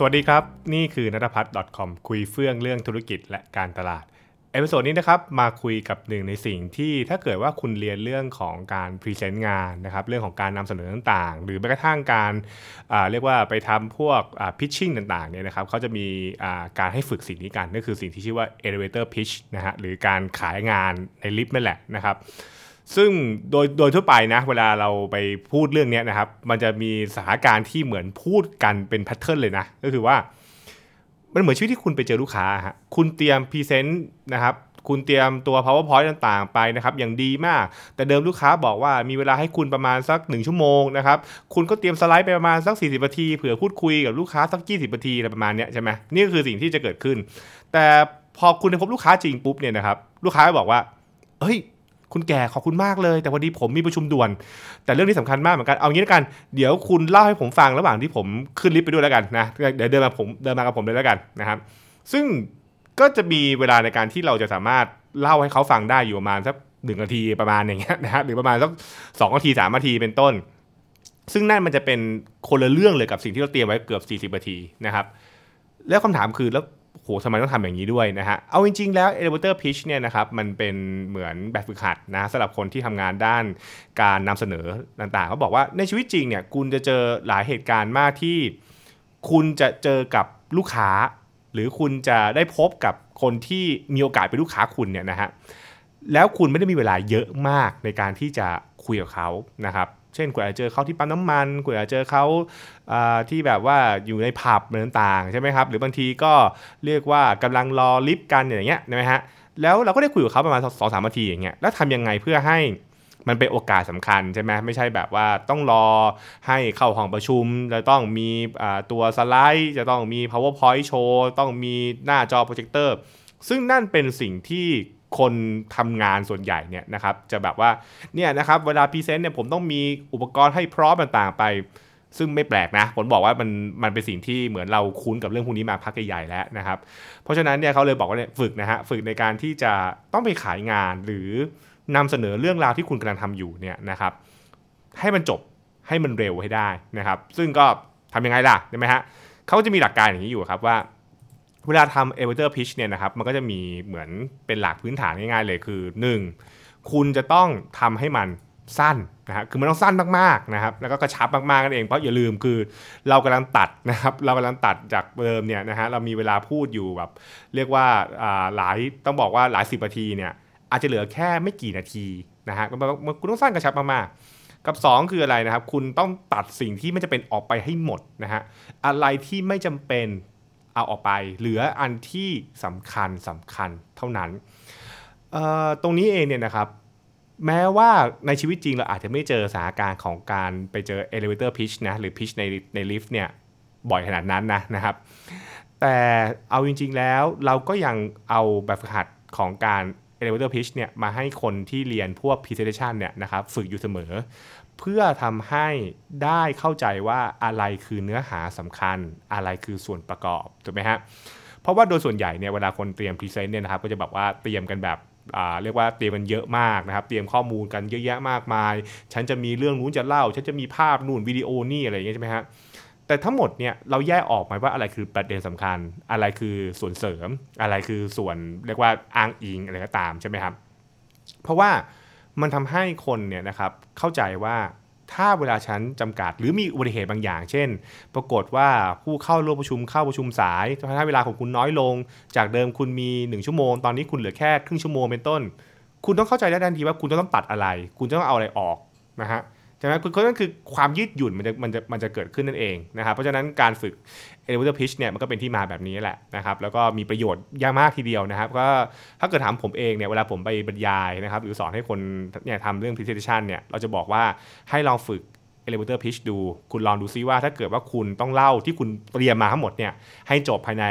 สวัสดีครับ นี่คือนัทพัฒน์ .com คุยเฟื่องเรื่องธุรกิจและการตลาด episode นี้นะครับมาคุยกับหนึ่งในสิ่งที่ถ้าเกิดว่าคุณเรียนเรื่องของการ present งานนะครับเรื่องของการนำเสนอต่างๆ หรือแม้กระทั่งการเรียกว่าไปทำพวก pitching ต่างๆเนี่ยนะครับเขาจะมีการให้ฝึกสิ่งนี้กันนั่นคือสิ่งที่ชื่อว่า elevator pitch นะฮะหรือการขายงานในลิฟต์นั่นแหละนะครับ ซึ่งโดยโดยทั่วไปนะเวลาเราไปพูดเรื่องนี้นะครับ มันจะมีสถานการณ์ที่เหมือนพูดกันเป็น pattern เลยนะ ก็คือว่า มันเหมือนชีวิตที่คุณไปเจอลูกค้าฮะคุณเตรียม present นะครับ คุณเตรียมตัว powerpoint ต่างๆ ไปนะครับ อย่างดีมาก แต่เดิมลูกค้าบอกว่ามีเวลาให้คุณประมาณสัก 1 ชั่วโมงนะครับ คุณก็เตรียมสไลด์ไปประมาณสัก 40นาทีเผื่อพูดคุยกับลูกค้าสัก 20นาทีอะไรประมาณนี้ใช่ไหมนี่ก็คือสิ่งที่จะเกิดขึ้น แต่พอคุณไปพบลูกค้าจริงปุ๊บเนี่ยนะครับ ลูกค้าบอกว่าเฮ้ย คุณแก่ขอบคุณมากเลย แต่วันนี้ผมมีประชุมด่วน แต่เรื่องนี้สำคัญมากเหมือนกันเอางี้แล้วกันเดี๋ยวคุณเล่าให้ผมฟังระหว่างที่ผมขึ้นลิฟต์ไปด้วยแล้วกันนะเดี๋ยวเดินมาผมเดินมากับผมเลยแล้วกันนะครับซึ่งก็จะมีเวลาในการที่เราจะสามารถเล่าให้เขาฟังได้อยู่ประมาณสักหนึ่งนาทีประมาณอย่างเงี้ยนะฮะหรือประมาณสักสองนาทีสามนาทีเป็นต้น ซึ่งนั่นมันจะเป็นคนละเรื่องเลยกับสิ่งที่เราเตรียมไว้เกือบ 40นาทีนะครับ แล้วคำถามคือแล้ว โหทำไมต้องทำอย่างนี้ด้วยนะฮะ เอาจริง ๆ แล้ว elevator pitch เนี่ยนะครับ มันเป็นเหมือนแบบฝึกหัดนะสำหรับคนที่ทำงานด้านการนำเสนอต่างๆ เขาบอกว่าในชีวิตจริงเนี่ย คุณจะเจอหลายเหตุการณ์มากที่ คุณจะเจอกับลูกค้า หรือคุณจะได้พบกับคนที่มีโอกาสเป็นลูกค้าคุณเนี่ยนะฮะ แล้วคุณไม่ได้มีเวลาเยอะมากในการที่จะคุยกับเขานะครับ เช่นคุณอาจะเจอเขาที่ปั๊มน้ำมันคุณอาจะเจอเขาที่แบบว่าอยู่ในผับต่างๆใช่ไหมครับ หรือบางทีก็เรียกว่ากำลังรอลิฟต์กันอย่างเงี้ยนะฮะแล้วเราก็ได้คุยกับเขาประมาณสองสามนาทีอย่างเงี้ยแล้วทำยังไงเพื่อให้มันเป็นโอกาสสำคัญใช่ไหมไม่ใช่แบบว่าต้องรอให้เข้าห้องประชุมจะต้องมีตัวสไลด์ จะต้องมี powerpoint โชว์ต้องมีหน้าจอโปรเจคเตอร์ซึ่งนั่นเป็นสิ่งที่ คนทำงานส่วนใหญ่เนี่ยนะครับจะแบบว่าเนี่ยนะครับเวลา present เนี่ยผมต้องมีอุปกรณ์ให้พร้อมต่างๆไป ซึ่งไม่แปลกนะผมบอกว่ามันมันเป็นสิ่งที่เหมือนเราคุ้นกับเรื่องพวกนี้มาพักใหญ่ๆแล้วนะครับ เพราะฉะนั้นเนี่ยเขาเลยบอกว่าเนี่ยฝึกนะฮะฝึกในการที่จะต้องไปขายงานหรือนำเสนอเรื่องราวที่คุณกำลังทำอยู่เนี่ยนะครับ ให้มันจบให้มันเร็วให้ได้นะครับ ซึ่งก็ทำยังไงล่ะใช่ไหมฮะเขาจะมีหลักการอย่างนี้อยู่ครับว่า เวลาทำ elevator pitch เนี่ยนะครับมันก็จะมีเหมือนเป็นหลักพื้นฐานง่ายๆเลยคือ 1. คุณจะต้องทำให้มันสั้นนะฮะคือมันต้องสั้นมากๆนะครับแล้วก็กระชับมากๆกันเองเพราะอย่าลืมคือเรากำลังตัดนะครับเรากำลังตัดจากเดิมเนี่ยนะฮะเรามีเวลาพูดอยู่แบบเรียกว่าหลายต้องบอกว่าหลายสิบนาทีเนี่ยอาจจะเหลือแค่ไม่กี่นาทีนะฮะคุณต้องสั้นกระชับมากๆกับ 2 คืออะไรนะครับ คุณต้องตัดสิ่งที่ไม่จะเป็นออกไปให้หมดนะฮะอะไรที่ไม่จำเป็น เอาออกไป เหลืออันที่สำคัญสำคัญเท่านั้น ตรงนี้เองเนี่ยนะครับแม้ว่าในชีวิตจริงเราอาจจะไม่เจอสถานการณ์ของการไปเจอ elevator pitch นะหรือ pitch ในในลิฟต์เนี่ยบ่อยขนาดนั้นนะนะครับ แต่เอาจริง ๆ แล้วเราก็ยังเอาแบบฝึกหัดของการ elevator pitch เนี่ยมาให้คนที่เรียนพวก presentation เนี่ยนะครับฝึกอยู่เสมอ เพื่อทำให้ได้เข้าใจว่าอะไรคือเนื้อหาสำคัญ อะไรคือส่วนประกอบถูกไหมฮะเพราะว่าโดยส่วนใหญ่เนี่ยเวลาคนเตรียมพรีเซนต์เนี่ยนะครับก็จะแบบว่าเตรียมกันแบบเรียกว่าเตรียมกันเยอะมากนะครับ เตรียมข้อมูลกันเยอะแยะมากมาย ฉันจะมีเรื่องนู้นจะเล่า ฉันจะมีภาพนู่นวิดีโอนี่อะไรอย่างเงี้ยใช่ไหมฮะแต่ทั้งหมดเนี่ยเราแยกออกไหมว่าอะไรคือประเด็นสำคัญ อะไรคือส่วนเสริม อะไรคือส่วนเรียกว่าอ้างอิงอะไรก็ตามใช่ไหมครับ เพราะว่า มันทำให้คนเนี่ยนะครับเข้าใจว่าถ้าเวลาฉันจำกัด หรือมีอุบัติเหตุบางอย่าง เช่น ปรากฏว่าผู้เข้าร่วมประชุมเข้าประชุมสายทำให้เวลาของคุณน้อยลง จากเดิมคุณมี 1 ชั่วโมง ตอนนี้คุณเหลือแค่ครึ่งชั่วโมงเป็นต้น คุณต้องเข้าใจได้ทันทีว่าคุณต้องตัดอะไร คุณต้องเอาอะไรออกนะฮะ ใช่ไหมคือนั่นคือความยืดหยุ่นมันจะมันจะมันจะเกิดขึ้นนั่นเองนะครับ เพราะฉะนั้นการฝึก elevator pitch เนี่ยมันก็เป็นที่มาแบบนี้แหละนะครับ แล้วก็มีประโยชน์ยากมากทีเดียวนะครับ ก็ถ้าเกิดถามผมเองเนี่ยเวลาผมไปบรรยายนะครับ หรือสอนให้คนเนี่ยทำเรื่อง presentation เนี่ยเราจะบอกว่าให้ลองฝึก elevator pitch ดู คุณลองดูซิว่าถ้าเกิดว่าคุณต้องเล่าที่คุณเตรียมมาทั้งหมดเนี่ยให้จบภายใน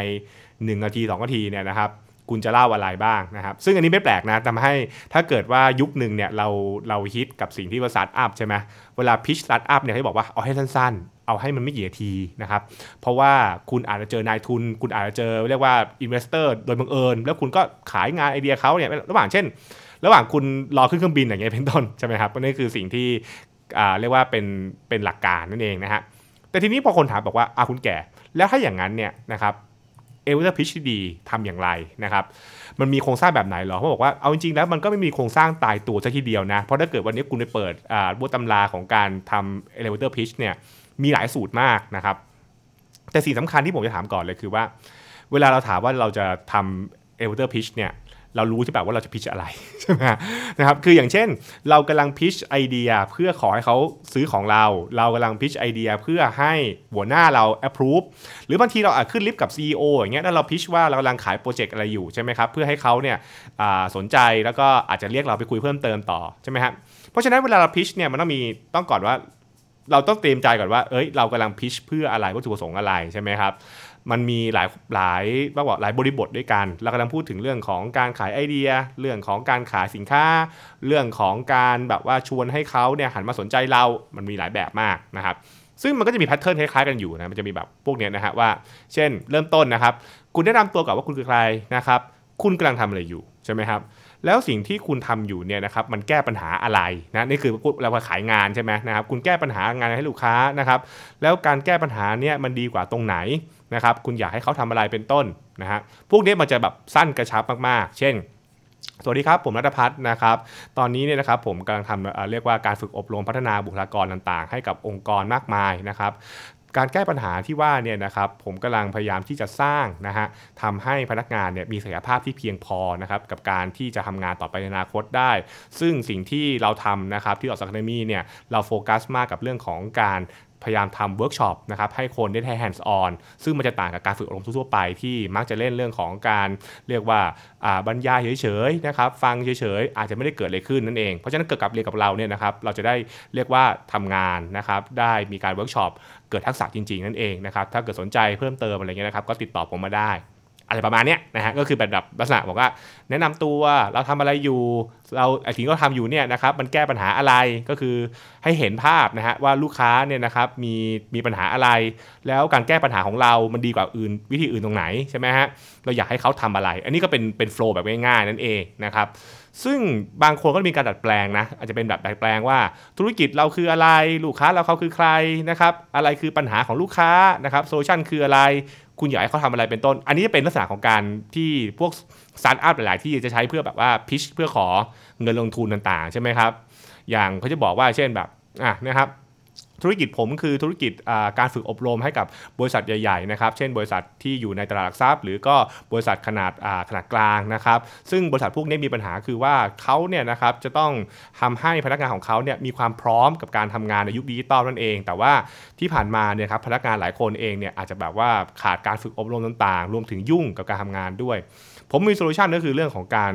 1 นาที 2 นาทีเนี่ยนะครับ คุณจะเล่าอะไรบ้างนะครับ ซึ่งอันนี้ไม่แปลกนะทำให้ถ้าเกิดว่ายุคหนึ่งเนี่ยเราเราฮิตกับสิ่งที่ว่าสตาร์ทอัพใช่ไหมเวลา pitch สตาร์ทอัพเนี่ยให้บอกว่าเอาให้สั้นๆ เอาให้มันไม่กี่นาทีนะครับ เพราะว่าคุณอาจจะเจอนายทุน คุณอาจจะเจอเรียกว่า investor โดยบังเอิญ แล้วคุณก็ขายงานไอเดียเขาเนี่ยระหว่างเช่น ระหว่างคุณรอขึ้นเครื่องบินอย่างเงี้ยเป็นต้นใช่ไหมครับนี่คือสิ่งที่เรียกว่าเป็นเป็นหลักการนั่นเองนะฮะแต่แต่ทีนี้พอคนถามบอกว่าอาคุณแก่ แล้วถ้าอย่างนั้นเนี่ยนะครับ elevator pitch ที่ดีทำอย่างไรนะครับมันมีโครงสร้างแบบไหนหรอเขาบอกว่าเอาจริงๆแล้วมันก็ไม่มีโครงสร้างตายตัวซะทีเดียวนะ เพราะถ้าเกิดวันนี้คุณไปเปิดอ่านบทตำราของการทำ elevator pitch เนี่ยมีหลายสูตรมากนะครับ แต่สิ่งสำคัญที่ผมจะถามก่อนเลยคือว่า เวลาเราถามว่าเราจะทำ elevator pitch เนี่ย เรารู้ใช่ไหมว่าเราจะ pitch อะไรใช่ไหมนะครับคืออย่างเช่น เรากำลัง pitch ไอเดียเพื่อขอให้เขาซื้อของเรา เรากำลัง pitch ไอเดียเพื่อให้หัวหน้าเรา approve หรือบางทีเราอาจขึ้นลิฟต์กับ CEO อย่างเงี้ยแล้วเรา pitch ว่าเรากำลังขายโปรเจกต์อะไรอยู่ใช่ไหมครับเพื่อให้เขาเนี่ยสนใจแล้วก็อาจจะเรียกเราไปคุยเพิ่มเติมต่อใช่ไหมครับเพราะฉะนั้นเวลาเรา pitch เนี่ยมันต้องมีต้องก่อนว่าเราต้องเตรียมใจก่อนว่า เอ้ย เรากำลังพิชเพื่ออะไร วัตถุประสงค์อะไรใช่ไหมครับ มันมีหลายหลายต้องบอกหลายบริบทด้วยกัน เรากำลังพูดถึงเรื่องของการขายไอเดีย เรื่องของการขายสินค้า เรื่องของการแบบว่าชวนให้เขาเนี่ยหันมาสนใจเรา มันมีหลายแบบมากนะครับ ซึ่งมันก็จะมีแพทเทิร์นคล้ายๆกันอยู่นะ มันจะมีแบบพวกเนี้ยนะฮะว่า เช่น เริ่มต้นนะครับ คุณแนะนำตัวก่อนว่าคุณคือใครนะครับ คุณกำลังทำอะไรอยู่ใช่ไหมครับ แล้วสิ่งที่คุณทำอยู่เนี่ยนะครับมันแก้ปัญหาอะไรนะนี่คือเราขายงานใช่ไหมนะครับคุณแก้ปัญหางานให้ลูกค้านะครับแล้วการแก้ปัญหาเนี่ยมันดีกว่าตรงไหนนะครับคุณอยากให้เขาทำอะไรเป็นต้นนะฮะพวกนี้มันจะแบบสั้นกระชับมากๆ เช่นสวัสดีครับ ผมรัตพัฒน์นะครับ ตอนนี้เนี่ยนะครับผมกำลังทำเรียกว่าการฝึกอบรมพัฒนาบุคลากรต่างๆ ให้กับองค์กรมากมายนะครับ การแก้ปัญหาที่ว่าเนี่ยนะครับผมกำลังพยายามที่จะสร้างนะฮะทำให้พนักงานเนี่ยมีศักยภาพที่เพียงพอนะครับกับการที่จะทำงานต่อไปในอนาคตได้ ซึ่งสิ่งที่เราทำนะครับที่ออกสักเดมี่เนี่ยเราโฟกัสมากกับเรื่องของการพยายามทำเวิร์กช็อปนะครับให้คนได้ใช้ hands on ซึ่งมันจะต่างกับการฝึกอบรมทั่วไปที่มักจะเล่นเรื่องของการเรียกว่าบรรยายเฉยๆนะครับฟังเฉยๆอาจจะไม่ได้เกิดอะไรขึ้นนั่นเอง เพราะฉะนั้นเกิดกับเรียนกับเราเนี่ยนะครับเราจะได้เรียกว่าทำงานนะครับได้มีการเวิร์กช็อปเกิดทักษะจริงๆนั่นเองนะครับถ้าเกิดสนใจเพิ่มเติมอะไรเงี้ยนะครับก็ติดต่อผมมาได้ อะไรประมาณเนี้ยนะฮะก็คือแบบลักษณะบอกว่าแนะนำตัวเราทำอะไรอยู่ เราไอ้สิ่งที่เราทำอยู่เนี่ยนะครับมันแก้ปัญหาอะไรก็คือให้เห็นภาพนะฮะว่าลูกค้าเนี่ยนะครับมีมีปัญหาอะไร แล้วการแก้ปัญหาของเรา มันดีกว่าอื่นวิธีอื่นตรงไหนใช่ไหมฮะเราอยากให้เขาทำอะไร อันนี้ก็เป็นเป็นโฟล์แบบง่ายๆนั่นเองนะครับซึ่งบางคนก็มีการดัดแปลงนะอาจจะเป็นแบบดัดแปลงว่า ธุรกิจเราคืออะไร ลูกค้าเราเขาคือใครนะครับอะไรคือปัญหาของลูกค้านะครับ solution คืออะไร คุณอยากให้เขาทำอะไรเป็นต้น อันนี้จะเป็นลักษณะของการที่พวกสตาร์ทอัพหลาย ๆ ที่จะใช้เพื่อแบบว่า pitch เพื่อขอเงินลงทุนต่าง ๆ ใช่ไหมครับ อย่างเขาจะบอกว่าเช่นแบบอะนะครับ ธุรกิจผมคือธุรกิจการฝึกอบรมให้กับบริษัทใหญ่ๆนะครับ เช่น บริษัทที่อยู่ในตลาดหลักทรัพย์ หรือก็บริษัทขนาดขนาดกลางนะครับ ซึ่งบริษัทพวกนี้มีปัญหาคือว่าเขาเนี่ยนะครับจะต้องทำให้พนักงานของเขาเนี่ยมีความพร้อมกับการทำงานในยุคดิจิตอลนั่นเอง แต่ว่าที่ผ่านมาเนี่ยครับพนักงานหลายคนเองเนี่ยอาจจะแบบว่าขาดการฝึกอบรมต่างๆ รวมถึงยุ่งกับการทำงานด้วย ผมมีโซลูชันก็คือเรื่องของการ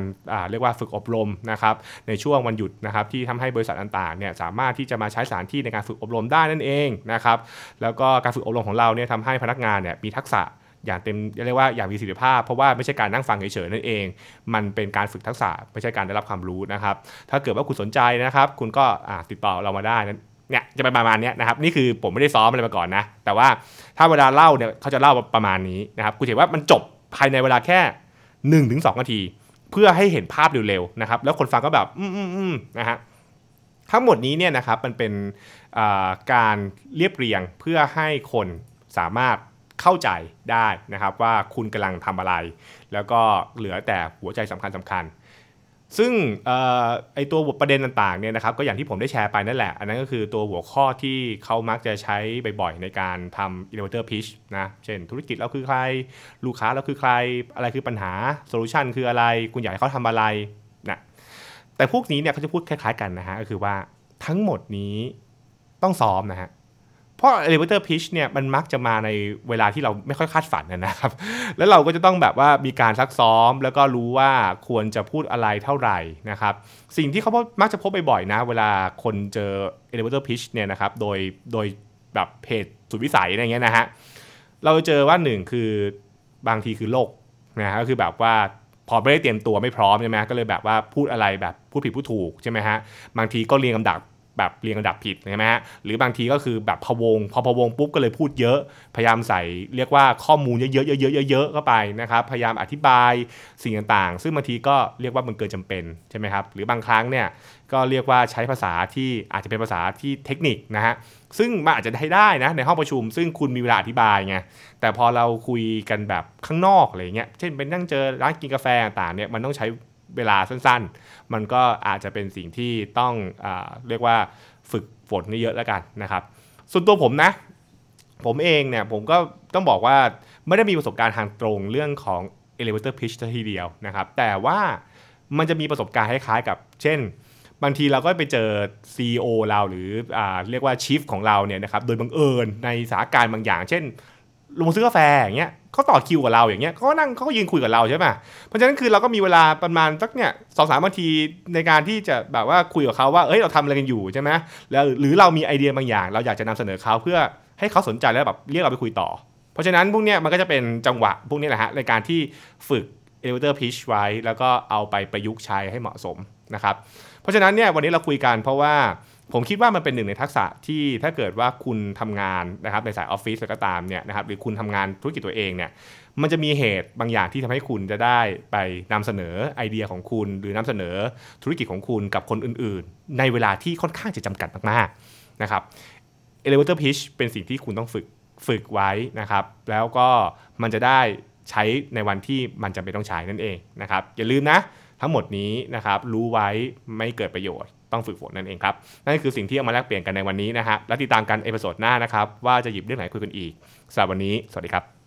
เรียกว่าฝึกอบรมนะครับในช่วงวันหยุดนะครับที่ทำให้บริษัทต่างๆเนี่ยสามารถที่จะมาใช้สถานที่ในการฝึกอบรมได้นั่นเองนะครับแล้วก็การฝึกอบรมของเราเนี่ยทำให้พนักงานเนี่ยมีทักษะอย่างเต็มเรียกว่าอย่างมีประสิทธิภาพ เพราะว่าไม่ใช่การนั่งฟังเฉยๆนั่นเอง มันเป็นการฝึกทักษะไม่ใช่การได้รับความรู้นะครับ ถ้าเกิดว่าคุณสนใจนะครับ คุณก็ติดต่อเรามาได้นะเนี่ยจะเป็นประมาณนี้นะครับนี่คือผมไม่ได้ซ้อมอะไรมาก่อนนะแต่ว่าถ้าเวลาเล่าเนี่ยเขาจะเล่าประมาณนี้นะครับคุณเห็นว่ามันจบภายในเวลาแค่ 1นถึงสนาที เพื่อให้เห็นภาพเร็วๆนะครับแล้วคนฟังก็แบบอืมอืมอืมนะฮะทั้งหมดนี้เนี่ยนะครับมันเป็นการเรียบเรียงเพื่อให้คนสามารถเข้าใจได้นะครับว่าคุณกำลังทำอะไร แล้วก็เหลือแต่หัวใจสำคัญสำคัญ ซึ่งไอตัวประเด็นต่างๆเนี่ยนะครับก็อย่างที่ผมได้แชร์ไปนั่นแหละ อันนั้นก็คือตัวหัวข้อที่เขามักจะใช้บ่อยๆในการทำ elevator pitch นะเช่น ธุรกิจเราคือใคร ลูกค้าเราคือใคร อะไรคือปัญหาโซลูชันคืออะไร คุณอยากให้เขาทำอะไรนะแต่พวกนี้เนี่ยเขาจะพูดคล้ายๆกันนะฮะก็คือว่าทั้งหมดนี้ต้องซ้อมนะฮะ ราะ elevator pitch เนี่ยมันมักจะมาในเวลาที่เราไม่ค่อยคาดฝันนะครับ แล้วเราก็จะต้องแบบว่ามีการซักซ้อม แล้วก็รู้ว่าควรจะพูดอะไรเท่าไหร่นะครับ สิ่งที่เขามักจะพบบ่อยๆนะ เวลาคนเจอ elevator pitch เนี่ยนะครับ โดยโดยแบบเพจสุดวิสัยอะไรเงี้ยนะฮะ เราเจอว่าหนึ่งคือบางทีคือโลกนะฮะก็คือแบบว่าพอไม่ได้เตรียมตัวไม่พร้อมใช่ไหมก็เลยแบบว่าพูดอะไรแบบพูดผิดพูดถูกใช่ไหมฮะบางทีก็เรียงลำดับ แบบเรียงระดับผิดใช่ไหมฮะหรือบางทีก็คือแบบพะวง พอพะวงปุ๊บก็เลยพูดเยอะ พยายามใส่เรียกว่าข้อมูลเยอะๆเยอะๆเยอะๆเข้าไปนะครับพยายามอธิบายสิ่งต่างๆ ซึ่งบางทีก็เรียกว่ามันเกินจำเป็นใช่ไหมครับหรือบางครั้งเนี่ยก็เรียกว่าใช้ภาษาที่อาจจะเป็นภาษาที่เทคนิคนะฮะซึ่งมันอาจจะได้ได้นะในห้องประชุม ซึ่งคุณมีเวลาอธิบายไงแต่พอเราคุยกันแบบข้างนอกอะไรเงี้ยเช่นเป็นนั่งเจอร้านกินกาแฟต่างเนี่ยมันต้องใช้ เวลาสั้นๆ มันก็อาจจะเป็นสิ่งที่ต้องอเรียกว่าฝึกฝนเยอะแล้วกันนะครับ ส่วนตัวผมนะ ผมเองเนี่ยผมก็ต้องบอกว่าไม่ได้มีประสบการณ์ทางตรงเรื่องของ elevator pitch ทีเดียวนะครับ แต่ว่ามันจะมีประสบการณ์คล้ายๆกับ เช่น บางทีเราก็ไปเจอ CEO เราหรืออเรียกว่า Chief ของเราเนี่ยนะครับโดยบังเอิญในสถานการณ์บางอย่าง เช่นลงซื้อกาแฟอย่างเงี้ย เขาต่อคิวกับเราอย่างเงี้ยเขาก็นั่งเขาก็ยืนคุยกับเราใช่ไหมเพราะฉะนั้นคือเราก็มีเวลาประมาณสักเนี่ยสองสามนาทีในการที่จะแบบว่าคุยกับเขาว่าเอ้ยเราทำอะไรกันอยู่ใช่ไหมแล้วหรือเรามีไอเดียบางอย่าง เราอยากจะนำเสนอเขาเพื่อให้เขาสนใจแล้วแบบเรียกเราไปคุยต่อ เพราะฉะนั้นพวกเนี้ยมันก็จะเป็นจังหวะพวกนี้แหละฮะในการที่ฝึก elevator pitch ไว้ แล้วก็เอาไปประยุกต์ใช้ให้เหมาะสมนะครับเพราะฉะนั้นเนี่ยวันนี้เราคุยกันเพราะว่า ผมคิดว่ามันเป็นหนึ่งในทักษะที่ถ้าเกิดว่าคุณทำงานนะครับในสายออฟฟิศก็ตามเนี่ยนะครับหรือคุณทำงานธุรกิจตัวเองเนี่ยมันจะมีเหตุบางอย่างที่ทำให้คุณจะได้ไปนำเสนอไอเดียของคุณ หรือนำเสนอธุรกิจของคุณกับคนอื่น ๆ ในเวลาที่ค่อนข้างจะจำกัดมากๆนะครับ elevator pitch เป็นสิ่งที่คุณต้องฝึกฝึกไว้นะครับ แล้วก็มันจะได้ใช้ในวันที่มันจำเป็นต้องใช้นั่นเองนะครับอย่าลืมนะทั้งหมดนี้นะครับรู้ไว้ไม่เกิดประโยชน์ ต้องฝึกฝนนั่นเองครับ นั่นคือสิ่งที่เอามาแลกเปลี่ยนกันในวันนี้นะฮะและติดตามกัน episode หน้านะครับว่าจะหยิบเรื่องไหนคุยกันอีกสำหรับวันนี้ สวัสดีครับ